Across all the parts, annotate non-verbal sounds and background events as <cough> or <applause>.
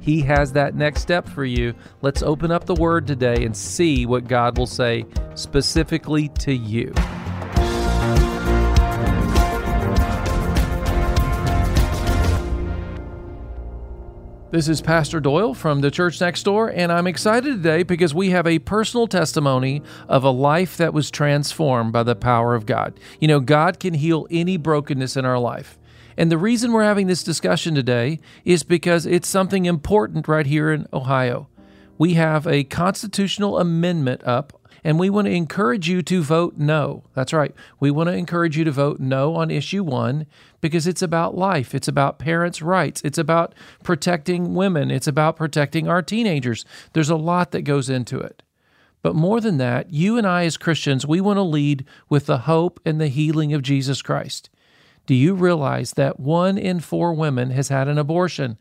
He has that next step for you. Let's open up the Word today and see what God will say specifically to you. This is Pastor Doyle from the church next door, and I'm excited today because we have a personal testimony of a life that was transformed by the power of God. You know, God can heal any brokenness in our life. And the reason we're having this discussion today is because it's something important right here in Ohio. We have a constitutional amendment up and we want to encourage you to vote no. That's right. We want to encourage you to vote no on issue one because it's about life. It's about parents' rights. It's about protecting women. It's about protecting our teenagers. There's a lot that goes into it. But more than that, you and I as Christians, we want to lead with the hope and the healing of Jesus Christ. Do you realize that one in four women has had an abortion?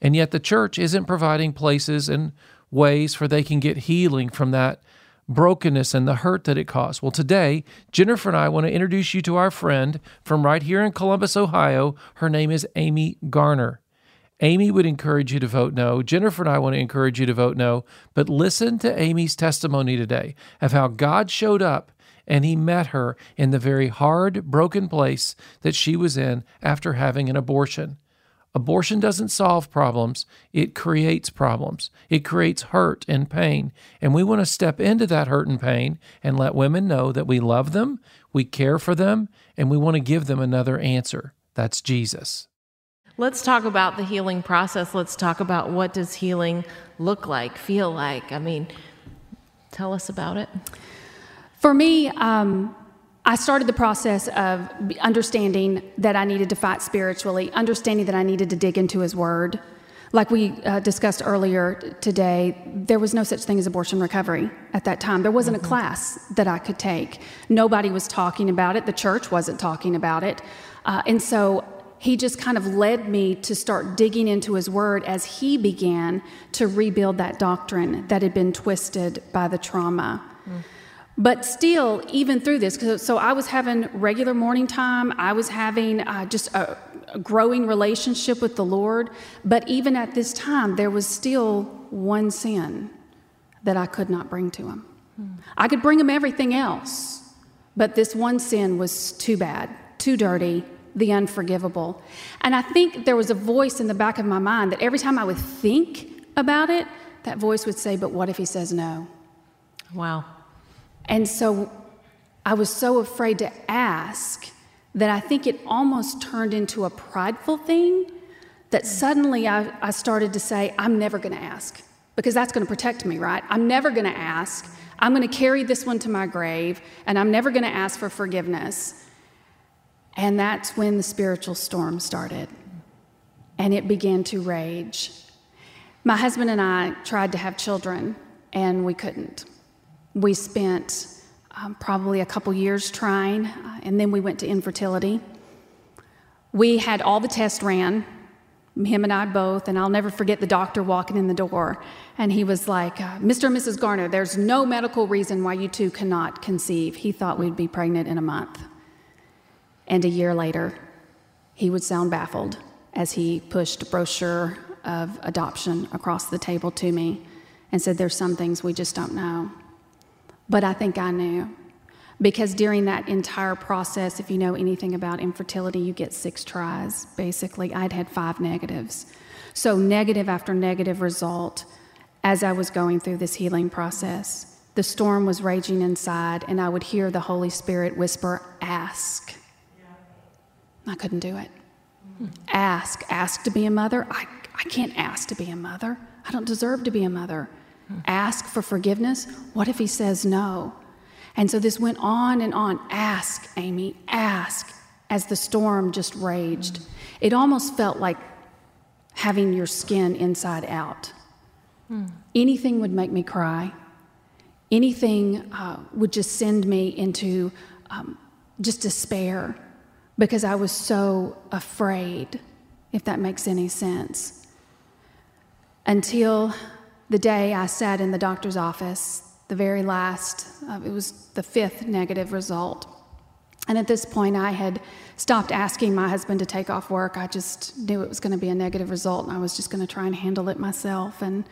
And yet the church isn't providing places and ways for they can get healing from that brokenness and the hurt that it caused. Well, today, Jennifer and I want to introduce you to our friend from right here in Columbus, Ohio. Her name is Amy Garner. Amy would encourage you to vote no. Jennifer and I want to encourage you to vote no. But listen to Amy's testimony today of how God showed up and he met her in the very hard, broken place that she was in after having an abortion. Abortion doesn't solve problems, it creates problems. It creates hurt and pain. And we want to step into that hurt and pain and let women know that we love them, we care for them, and we want to give them another answer. That's Jesus. Let's talk about the healing process. Let's talk about what does healing look like, feel like. I mean, tell us about it. For me, um, I started the process of understanding that I needed to fight spiritually, understanding that I needed to dig into His Word. Like we uh, discussed earlier today, there was no such thing as abortion recovery at that time. There wasn't mm-hmm. a class that I could take. Nobody was talking about it. The church wasn't talking about it. Uh, and so he just kind of led me to start digging into his word as he began to rebuild that doctrine that had been twisted by the trauma. Mm. But still, even through this, so I was having regular morning time, I was having uh, just a, a growing relationship with the Lord. But even at this time, there was still one sin that I could not bring to Him. Hmm. I could bring Him everything else, but this one sin was too bad, too dirty, the unforgivable. And I think there was a voice in the back of my mind that every time I would think about it, that voice would say, But what if He says no? Wow. And so I was so afraid to ask that I think it almost turned into a prideful thing that suddenly I, I started to say, I'm never going to ask because that's going to protect me, right? I'm never going to ask. I'm going to carry this one to my grave and I'm never going to ask for forgiveness. And that's when the spiritual storm started and it began to rage. My husband and I tried to have children and we couldn't. We spent um, probably a couple years trying, uh, and then we went to infertility. We had all the tests ran, him and I both, and I'll never forget the doctor walking in the door. And he was like, uh, Mr. and Mrs. Garner, there's no medical reason why you two cannot conceive. He thought we'd be pregnant in a month. And a year later, he would sound baffled as he pushed a brochure of adoption across the table to me and said, There's some things we just don't know. But I think I knew. Because during that entire process, if you know anything about infertility, you get six tries. Basically, I'd had five negatives. So, negative after negative result as I was going through this healing process. The storm was raging inside, and I would hear the Holy Spirit whisper, Ask. I couldn't do it. Ask. Ask to be a mother. I, I can't ask to be a mother. I don't deserve to be a mother ask for forgiveness. What if he says no? And so this went on and on. Ask, Amy, ask, as the storm just raged. It almost felt like having your skin inside out. Anything would make me cry. Anything uh, would just send me into um, just despair because I was so afraid, if that makes any sense. Until the day I sat in the doctor's office, the very last, uh, it was the fifth negative result. And at this point, I had stopped asking my husband to take off work. I just knew it was going to be a negative result, and I was just going to try and handle it myself. And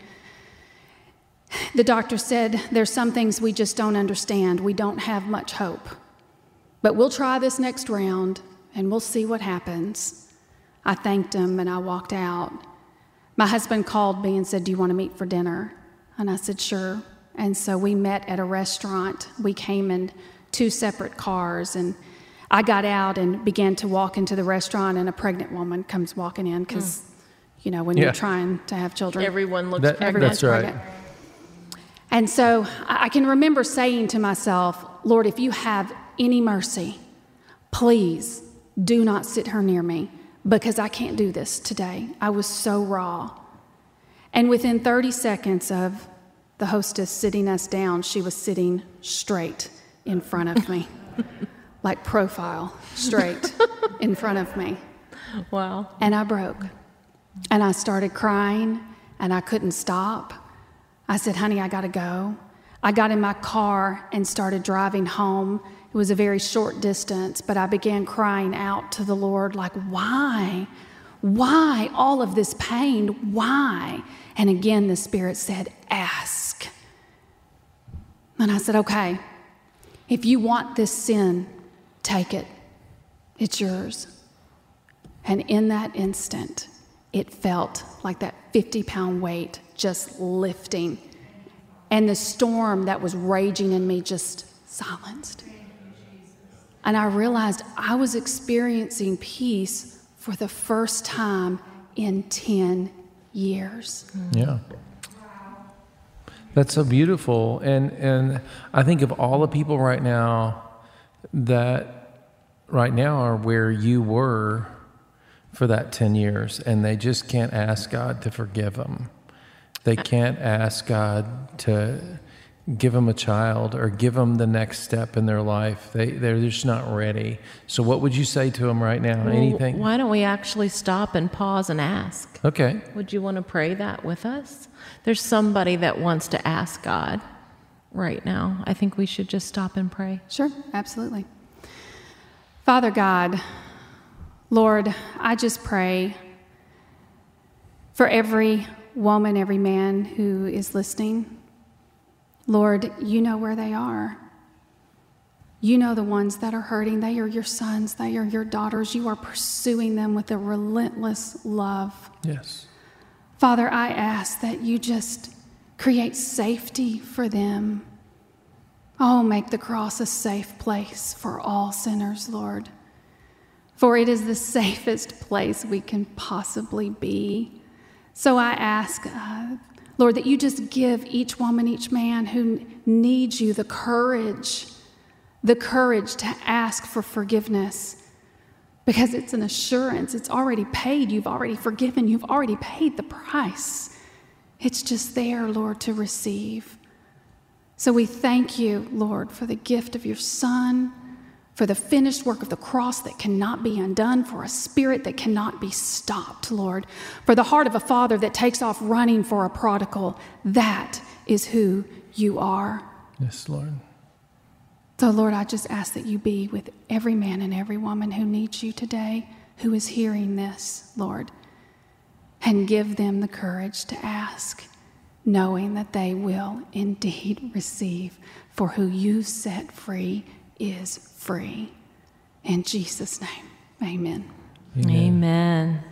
the doctor said, There's some things we just don't understand. We don't have much hope. But we'll try this next round, and we'll see what happens. I thanked him, and I walked out. My husband called me and said, Do you want to meet for dinner? And I said, Sure. And so we met at a restaurant. We came in two separate cars, and I got out and began to walk into the restaurant, and a pregnant woman comes walking in because, hmm. you know, when Yeah. you're trying to have children, Everyone looks That- pregnant. that's right. pregnant. And so I I can remember saying to myself, Lord, if you have any mercy, please do not sit her near me because I can't do this today. I was so raw. And within 30 seconds of the hostess sitting us down, she was sitting straight in front of me, <laughs> like profile, straight in front of me. Wow. And I broke. And I started crying and I couldn't stop. I said, honey, I gotta go. I got in my car and started driving home. It was a very short distance, but I began crying out to the Lord, like, why? Why all of this pain? Why? And again, the Spirit said, ask. And I said, okay, if you want this sin, take it. It's yours. And in that instant, it felt like that 50 pound weight just lifting. And the storm that was raging in me just silenced. And I realized I was experiencing peace for the first time in 10 years. Yeah. That's so beautiful. And and I think of all the people right now that right now are where you were for that 10 years and they just can't ask God to forgive them. They can't ask God to give them a child or give them the next step in their life. They they're just not ready. So what would you say to them right now? Well, Anything? Why don't we actually stop and pause and ask? Okay. Would you want to pray that with us? There's somebody that wants to ask God right now. I think we should just stop and pray. Sure, absolutely. Father God, Lord, I just pray for every woman, every man who is listening. Lord, you know where they are. You know the ones that are hurting. They are your sons, they are your daughters. You are pursuing them with a relentless love. Yes. Father, I ask that you just create safety for them. Oh, make the cross a safe place for all sinners, Lord. For it is the safest place we can possibly be. So I ask, uh, Lord, that you just give each woman, each man who needs you the courage, the courage to ask for forgiveness because it's an assurance. It's already paid. You've already forgiven. You've already paid the price. It's just there, Lord, to receive. So we thank you, Lord, for the gift of your Son, for the finished work of the cross that cannot be undone, for a spirit that cannot be stopped, Lord, for the heart of a father that takes off running for a prodigal. That is who you are. Yes, Lord. So, Lord, I just ask that you be with every man and every woman who needs you today, who is hearing this, Lord, and give them the courage to ask, knowing that they will indeed receive, for who you set free is free. In Jesus' name, amen. Amen.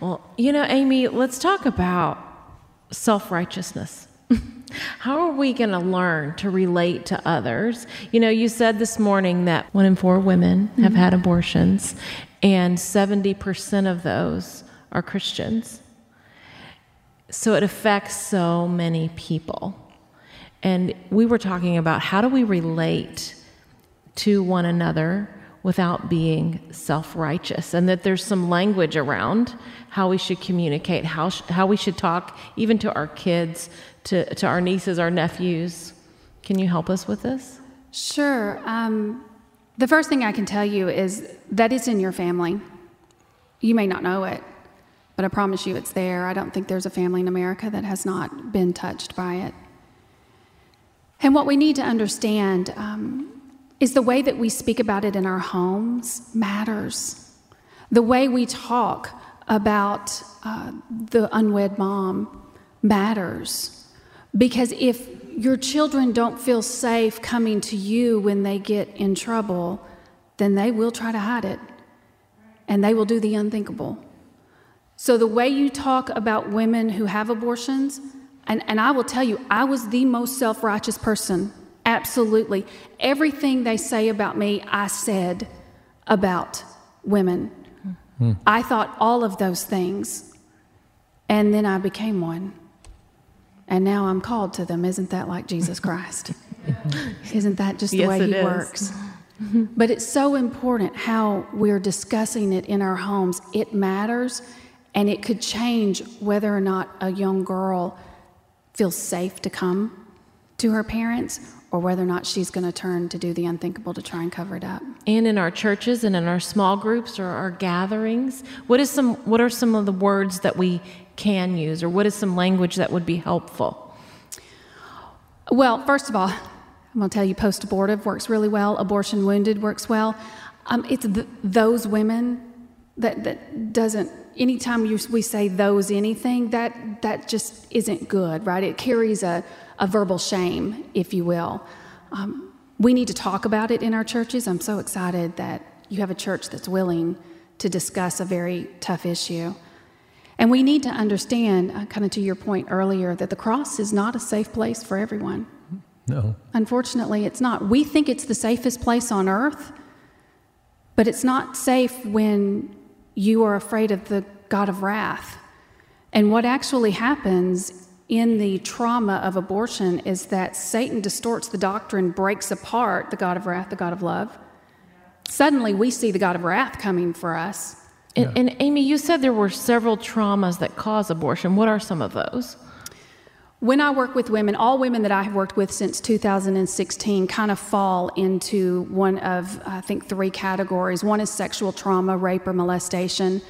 Well, you know, Amy, let's talk about self righteousness. <laughs> How are we going to learn to relate to others? You know, you said this morning that one in four women have mm-hmm. had abortions, and 70% of those are Christians. So it affects so many people. And we were talking about how do we relate to one another without being self righteous, and that there's some language around how we should communicate, how, sh- how we should talk, even to our kids, to, to our nieces, our nephews. Can you help us with this? Sure. Um, the first thing I can tell you is that it's in your family. You may not know it, but I promise you it's there. I don't think there's a family in America that has not been touched by it. And what we need to understand um, is the way that we speak about it in our homes matters. The way we talk about uh, the unwed mom matters. Because if your children don't feel safe coming to you when they get in trouble, then they will try to hide it and they will do the unthinkable. So, the way you talk about women who have abortions, and, and I will tell you, I was the most self righteous person. Absolutely. Everything they say about me, I said about women. Hmm. I thought all of those things. And then I became one. And now I'm called to them. Isn't that like Jesus <laughs> Christ? Isn't that just the yes, way He is. works? but it's so important how we're discussing it in our homes. It matters, and it could change whether or not a young girl feels safe to come to her parents or whether or not she's going to turn to do the unthinkable to try and cover it up. And in our churches and in our small groups or our gatherings, what is some what are some of the words that we can use, or what is some language that would be helpful? Well, first of all, I'm going to tell you post abortive works really well, abortion wounded works well. Um, it's th- those women that, that doesn't, anytime you, we say those anything, that, that just isn't good, right? It carries a, a verbal shame, if you will. Um, we need to talk about it in our churches. I'm so excited that you have a church that's willing to discuss a very tough issue. And we need to understand, uh, kind of to your point earlier, that the cross is not a safe place for everyone. No. Unfortunately, it's not. We think it's the safest place on earth, but it's not safe when you are afraid of the God of wrath. And what actually happens in the trauma of abortion is that Satan distorts the doctrine, breaks apart the God of wrath, the God of love. Suddenly, we see the God of wrath coming for us and, yeah. and, Amy, you said there were several traumas that cause abortion. What are some of those? When I work with women, all women that I have worked with since 2016 kind of fall into one of, I think, three categories. One is sexual trauma, rape, or molestation.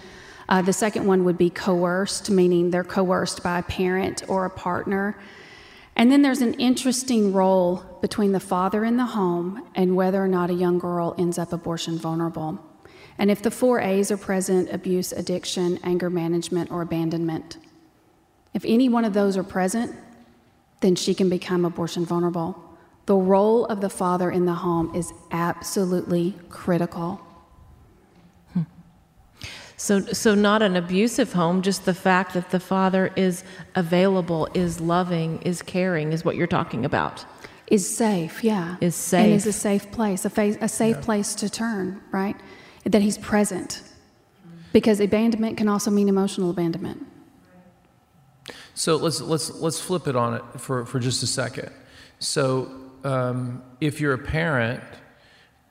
Uh, the second one would be coerced, meaning they're coerced by a parent or a partner. And then there's an interesting role between the father in the home and whether or not a young girl ends up abortion vulnerable. And if the four A's are present abuse, addiction, anger management, or abandonment if any one of those are present, then she can become abortion vulnerable. The role of the father in the home is absolutely critical. Hmm. So, so not an abusive home, just the fact that the father is available, is loving, is caring, is what you're talking about. Is safe, yeah. Is safe. And is a safe place, a, fa- a safe yeah. place to turn, right? that he's present. Because abandonment can also mean emotional abandonment. So let's let's let's flip it on it for, for just a second. So um, if you're a parent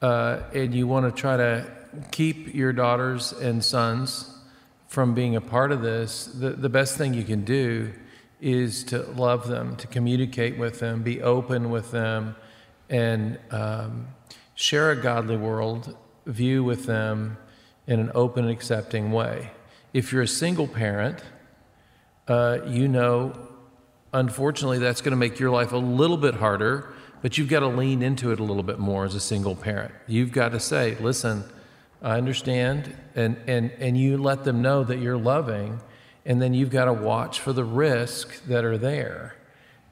uh, and you want to try to keep your daughters and sons from being a part of this, the, the best thing you can do is to love them, to communicate with them, be open with them, and um, share a godly world view with them in an open and accepting way. If you're a single parent, uh, you know, unfortunately, that's going to make your life a little bit harder, but you've got to lean into it a little bit more as a single parent. You've got to say, listen, I understand, and, and, and you let them know that you're loving, and then you've got to watch for the risks that are there.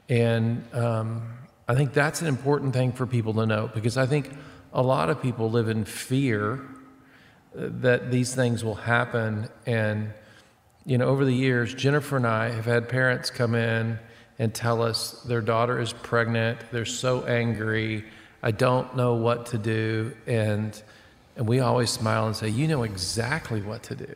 And um, I think that's an important thing for people to know because I think a lot of people live in fear that these things will happen. And, you know, over the years, Jennifer and I have had parents come in and tell us their daughter is pregnant, they're so angry, I don't know what to do. And, and we always smile and say, You know exactly what to do.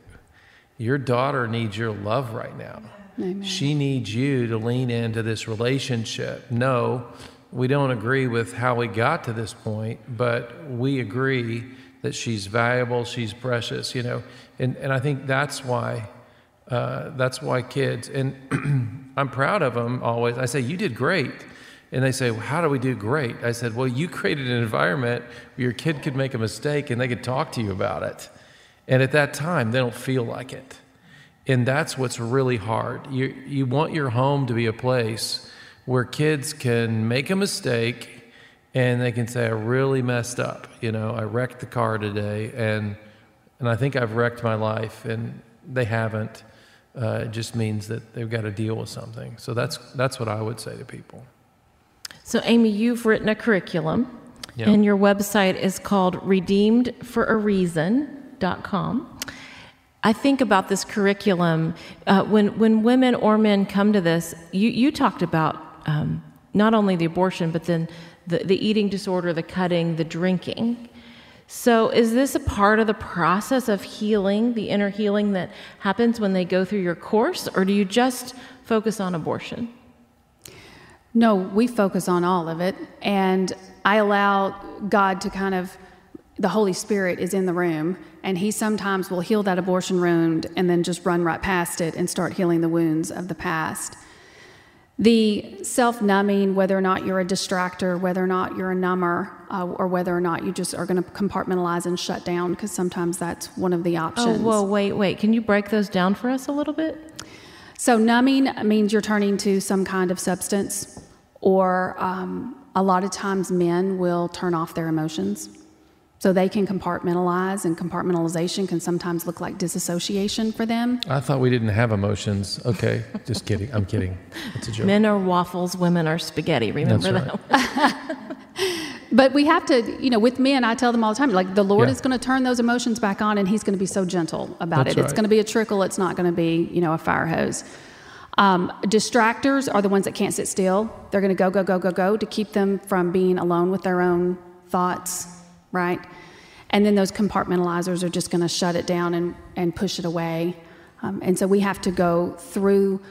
Your daughter needs your love right now. Amen. She needs you to lean into this relationship. No, we don't agree with how we got to this point, but we agree that she's valuable, she's precious, you know. And, and I think that's why, uh, that's why kids, and <clears throat> I'm proud of them always. I say, You did great. And they say, well, How do we do great? I said, Well, you created an environment where your kid could make a mistake and they could talk to you about it. And at that time, they don't feel like it. And that's what's really hard. You, you want your home to be a place where kids can make a mistake and they can say, I really messed up. You know, I wrecked the car today and, and I think I've wrecked my life. And they haven't. Uh, it just means that they've got to deal with something. So that's, that's what I would say to people. So, Amy, you've written a curriculum, and your website is called redeemedforareason.com. I think about this curriculum uh, when, when women or men come to this, you, you talked about um, not only the abortion, but then the, the eating disorder, the cutting, the drinking. So, is this a part of the process of healing, the inner healing that happens when they go through your course, or do you just focus on abortion? No, we focus on all of it. And I allow God to kind of, the Holy Spirit is in the room, and He sometimes will heal that abortion wound and then just run right past it and start healing the wounds of the past. The self numbing, whether or not you're a distractor, whether or not you're a number, uh, or whether or not you just are going to compartmentalize and shut down, because sometimes that's one of the Oh, options. whoa, wait, wait. Can you break those down for us a little bit? So, numbing means you're turning to some kind of substance, or um, a lot of times men will turn off their emotions. So they can compartmentalize, and compartmentalization can sometimes look like disassociation for them. I thought we didn't have emotions. Okay, just kidding. I'm kidding. It's a joke. Men are waffles, women are spaghetti. Remember That's that? <laughs> But we have to, you know, with men, I tell them all the time, like the Lord Yeah. is going to turn those emotions back on, and He's going to be so gentle about That's it. It's going to be a trickle. It's not going to be, you know, a fire hose. Um, distractors are the ones that can't sit still. They're going to go, go, go, go, go to keep them from being alone with their own thoughts, right? And then those compartmentalizers are just going to shut it down and, and push it away. Um, and so we have to go through,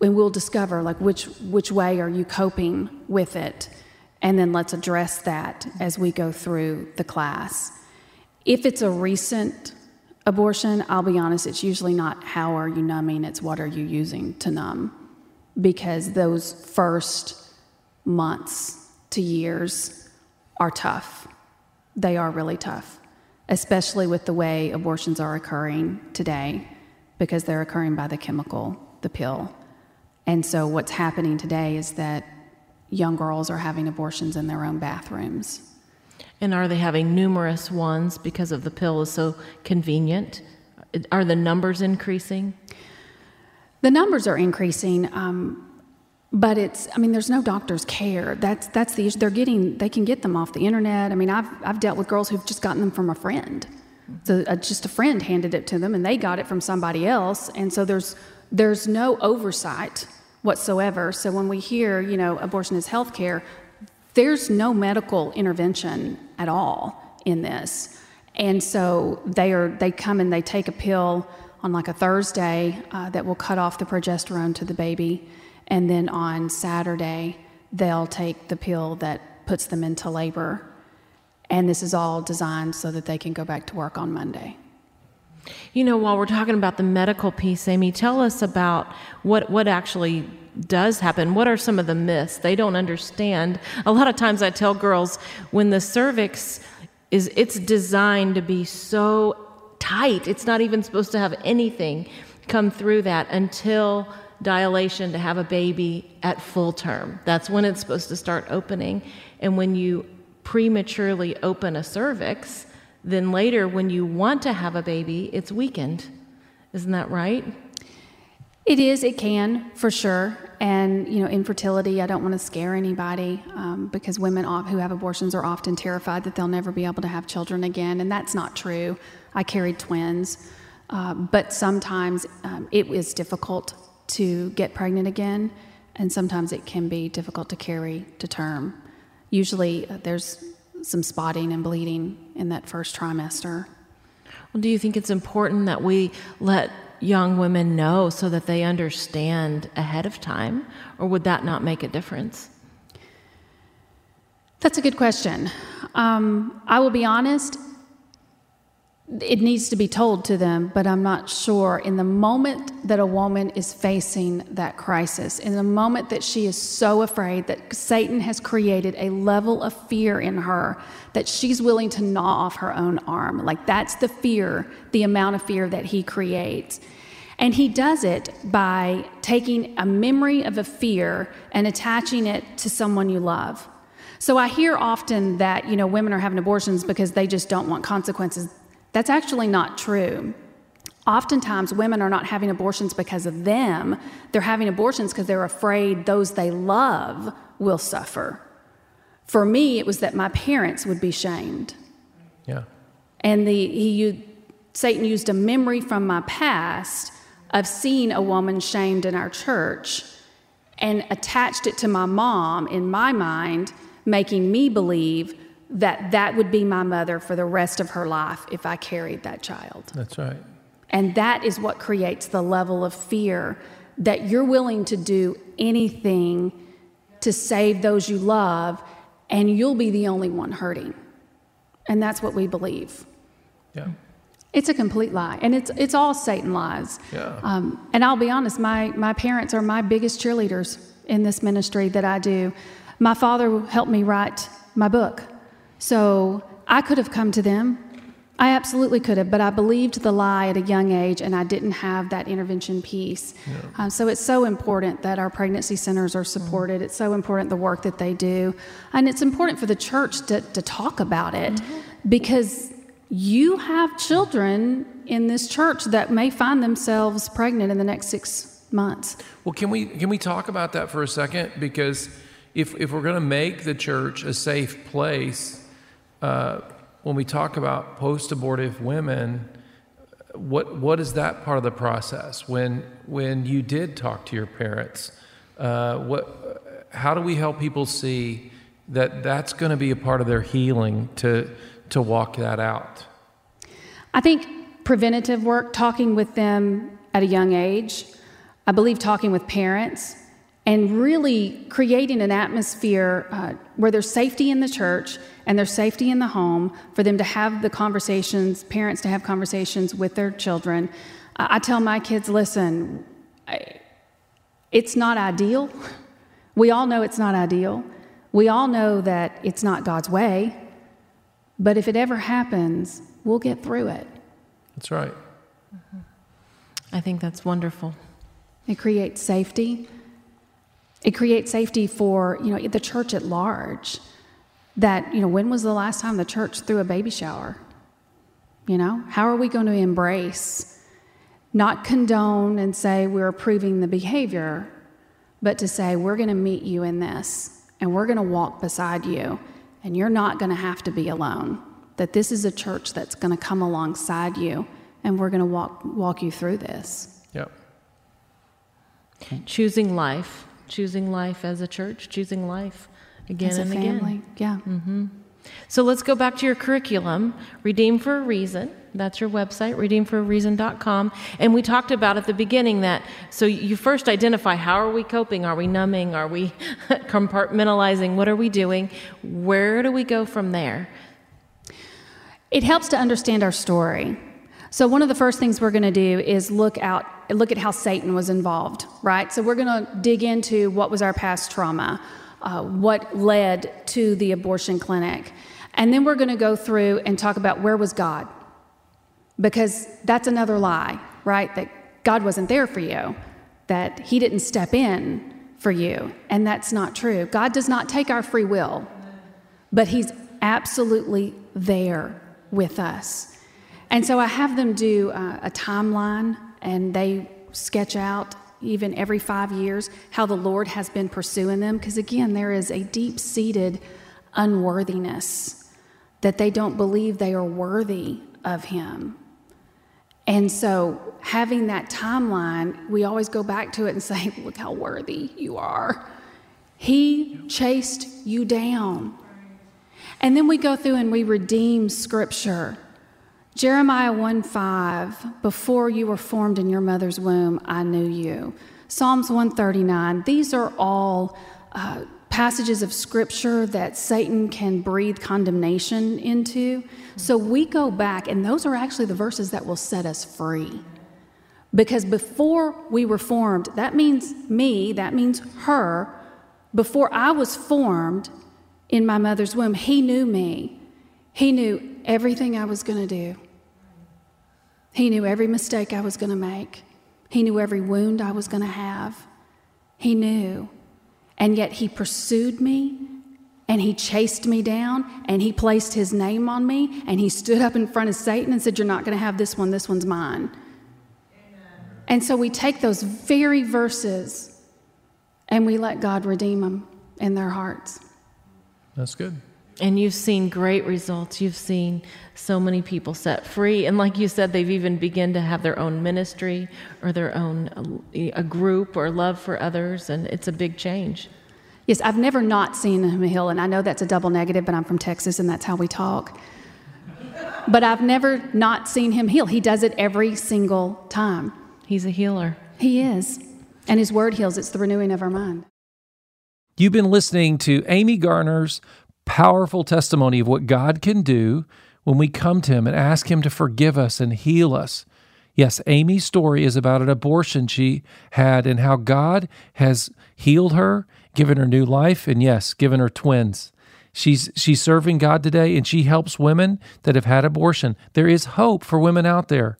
and we'll discover like which which way are you coping with it, and then let's address that as we go through the class. If it's a recent abortion, I'll be honest, it's usually not how are you numbing, it's what are you using to numb. Because those first months to years are tough. They are really tough, especially with the way abortions are occurring today, because they're occurring by the chemical, the pill. And so what's happening today is that young girls are having abortions in their own bathrooms. and are they having numerous ones because of the pill is so convenient? Are the numbers increasing? The numbers are increasing, um, but it's, I mean, there's no doctor's care. That's, that's the issue. They're getting, they can get them off the internet. I mean, I've, I've dealt with girls who've just gotten them from a friend. So uh, just a friend handed it to them and they got it from somebody else. And so there's, there's no oversight whatsoever. So when we hear, you know, abortion is health care, there's no medical intervention at all in this. And so they are they come and they take a pill on like a Thursday uh, that will cut off the progesterone to the baby, and then on Saturday they'll take the pill that puts them into labor. And this is all designed so that they can go back to work on Monday. You know, while we're talking about the medical piece, Amy, tell us about what, what actually does happen. What are some of the myths they don't understand? A lot of times I tell girls when the cervix is it's designed to be so tight, it's not even supposed to have anything come through that until dilation to have a baby at full term. That's when it's supposed to start opening. And when you prematurely open a cervix, then later when you want to have a baby, it's weakened. Isn't that right? It is, it can, for sure. And, you know, infertility, I don't want to scare anybody um, because women who have abortions are often terrified that they'll never be able to have children again. And that's not true. I carried twins. Uh, but sometimes um, it is difficult to get pregnant again, and sometimes it can be difficult to carry to term. Usually uh, there's some spotting and bleeding in that first trimester. Well, do you think it's important that we let young women know so that they understand ahead of time, or would that not make a difference? That's a good question. Um, I will be honest, it needs to be told to them, but I'm not sure. In the moment that a woman is facing that crisis, in the moment that she is so afraid that Satan has created a level of fear in her that she's willing to gnaw off her own arm, like that's the fear, the amount of fear that he creates. And he does it by taking a memory of a fear and attaching it to someone you love. So I hear often that, you know, women are having abortions because they just don't want consequences. That's actually not true. Oftentimes, women are not having abortions because of them. They're having abortions because they're afraid those they love will suffer. For me, it was that my parents would be shamed. Yeah. And the, he, Satan used a memory from my past of seeing a woman shamed in our church and attached it to my mom in my mind, making me believe that that would be my mother for the rest of her life if I carried that child. That's right. And that is what creates the level of fear that you're willing to do anything to save those you love, and you'll be the only one hurting. And that's what we believe. Yeah. It's a complete lie, and it's it's all Satan lies. Yeah. Um, and I'll be honest, my my parents are my biggest cheerleaders in this ministry that I do. My father helped me write my book, so I could have come to them. I absolutely could have, but I believed the lie at a young age, and I didn't have that intervention piece. Yeah. Um, so it's so important that our pregnancy centers are supported. It's so important the work that they do, and it's important for the church to to talk about it because you have children in this church that may find themselves pregnant in the next six months. Well, can we can we talk about that for a second? Because if if we're going to make the church a safe place, uh, when we talk about post-abortive women, what what is that part of the process? When when you did talk to your parents, uh, what how do we help people see that that's going to be a part of their healing to to walk that out? I think preventative work, talking with them at a young age, I believe talking with parents, and really creating an atmosphere uh, where there's safety in the church and there's safety in the home for them to have the conversations, parents to have conversations with their children. I, I tell my kids, listen, I, it's not ideal. We all know it's not ideal. We all know that it's not God's way. But if it ever happens, we'll get through it. That's right. I think that's wonderful. It creates safety. It creates safety for, you know, the church at large. That, you know, when was the last time the church threw a baby shower? You know, how are we going to embrace, not condone and say we're approving the behavior, but to say we're going to meet you in this and we're going to walk beside you and you're not going to have to be alone. That this is a church that's going to come alongside you and we're going to walk, walk you through this. Yep. Choosing life, choosing life as a church, choosing life again As a and family, again. yeah. Mm-hmm. So let's go back to your curriculum, Redeemed for a Reason. That's your website, redeemedforareason.com. And we talked about at the beginning that so you first identify how are we coping? Are we numbing? Are we <laughs> compartmentalizing? What are we doing? Where do we go from there? It helps to understand our story. So one of the first things we're going to do is look out look at how Satan was involved, right? So we're going to dig into what was our past trauma, uh, what led to the abortion clinic, and then we're going to go through and talk about where was God, because that's another lie, right? That God wasn't there for you, that He didn't step in for you, and that's not true. God does not take our free will, but He's absolutely there with us. And so I have them do uh, a timeline and they sketch out even every five years how the Lord has been pursuing them. Because again, there is a deep seated unworthiness that they don't believe they are worthy of Him. And so, having that timeline, we always go back to it and say, <laughs> Look how worthy you are. He chased you down. And then we go through and we redeem scripture. Jeremiah 1 5, before you were formed in your mother's womb, I knew you. Psalms 139, these are all uh, passages of scripture that Satan can breathe condemnation into. So we go back, and those are actually the verses that will set us free. Because before we were formed, that means me, that means her, before I was formed in my mother's womb, he knew me. He knew everything I was going to do. He knew every mistake I was going to make. He knew every wound I was going to have. He knew. And yet he pursued me and he chased me down and he placed his name on me and he stood up in front of Satan and said, You're not going to have this one, this one's mine. And so we take those very verses and we let God redeem them in their hearts. That's good. And you've seen great results. You've seen so many people set free. And like you said, they've even begun to have their own ministry or their own uh, a group or love for others. And it's a big change. Yes, I've never not seen him heal. And I know that's a double negative, but I'm from Texas and that's how we talk. But I've never not seen him heal. He does it every single time. He's a healer. He is. And his word heals. It's the renewing of our mind. You've been listening to Amy Garner's powerful testimony of what God can do when we come to Him and ask Him to forgive us and heal us. Yes, Amy's story is about an abortion she had and how God has healed her, given her new life, and yes, given her twins. She's she's serving God today and she helps women that have had abortion. There is hope for women out there.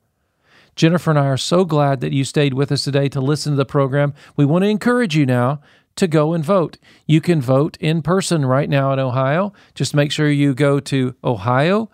Jennifer and I are so glad that you stayed with us today to listen to the program. We want to encourage you now to go and vote. You can vote in person right now in Ohio. Just make sure you go to ohio.sos.gov.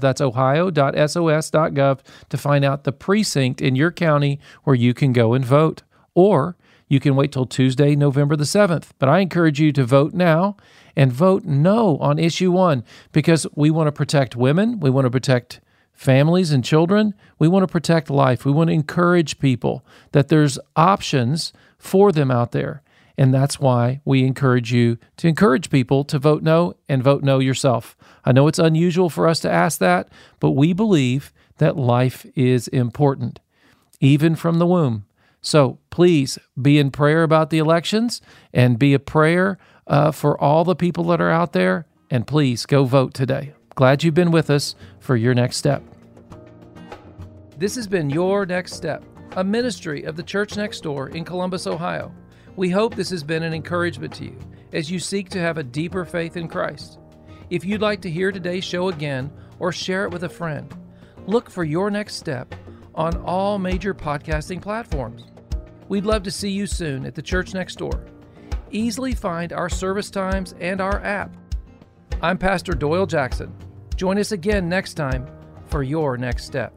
That's ohio.sos.gov to find out the precinct in your county where you can go and vote. Or you can wait till Tuesday, November the 7th. But I encourage you to vote now and vote no on issue one because we want to protect women, we want to protect families and children, we want to protect life. We want to encourage people that there's options for them out there. And that's why we encourage you to encourage people to vote no and vote no yourself. I know it's unusual for us to ask that, but we believe that life is important, even from the womb. So please be in prayer about the elections and be a prayer uh, for all the people that are out there. And please go vote today. Glad you've been with us for your next step. This has been Your Next Step a ministry of the Church Next Door in Columbus, Ohio. We hope this has been an encouragement to you as you seek to have a deeper faith in Christ. If you'd like to hear today's show again or share it with a friend, look for your next step on all major podcasting platforms. We'd love to see you soon at the Church Next Door. Easily find our service times and our app. I'm Pastor Doyle Jackson. Join us again next time for your next step.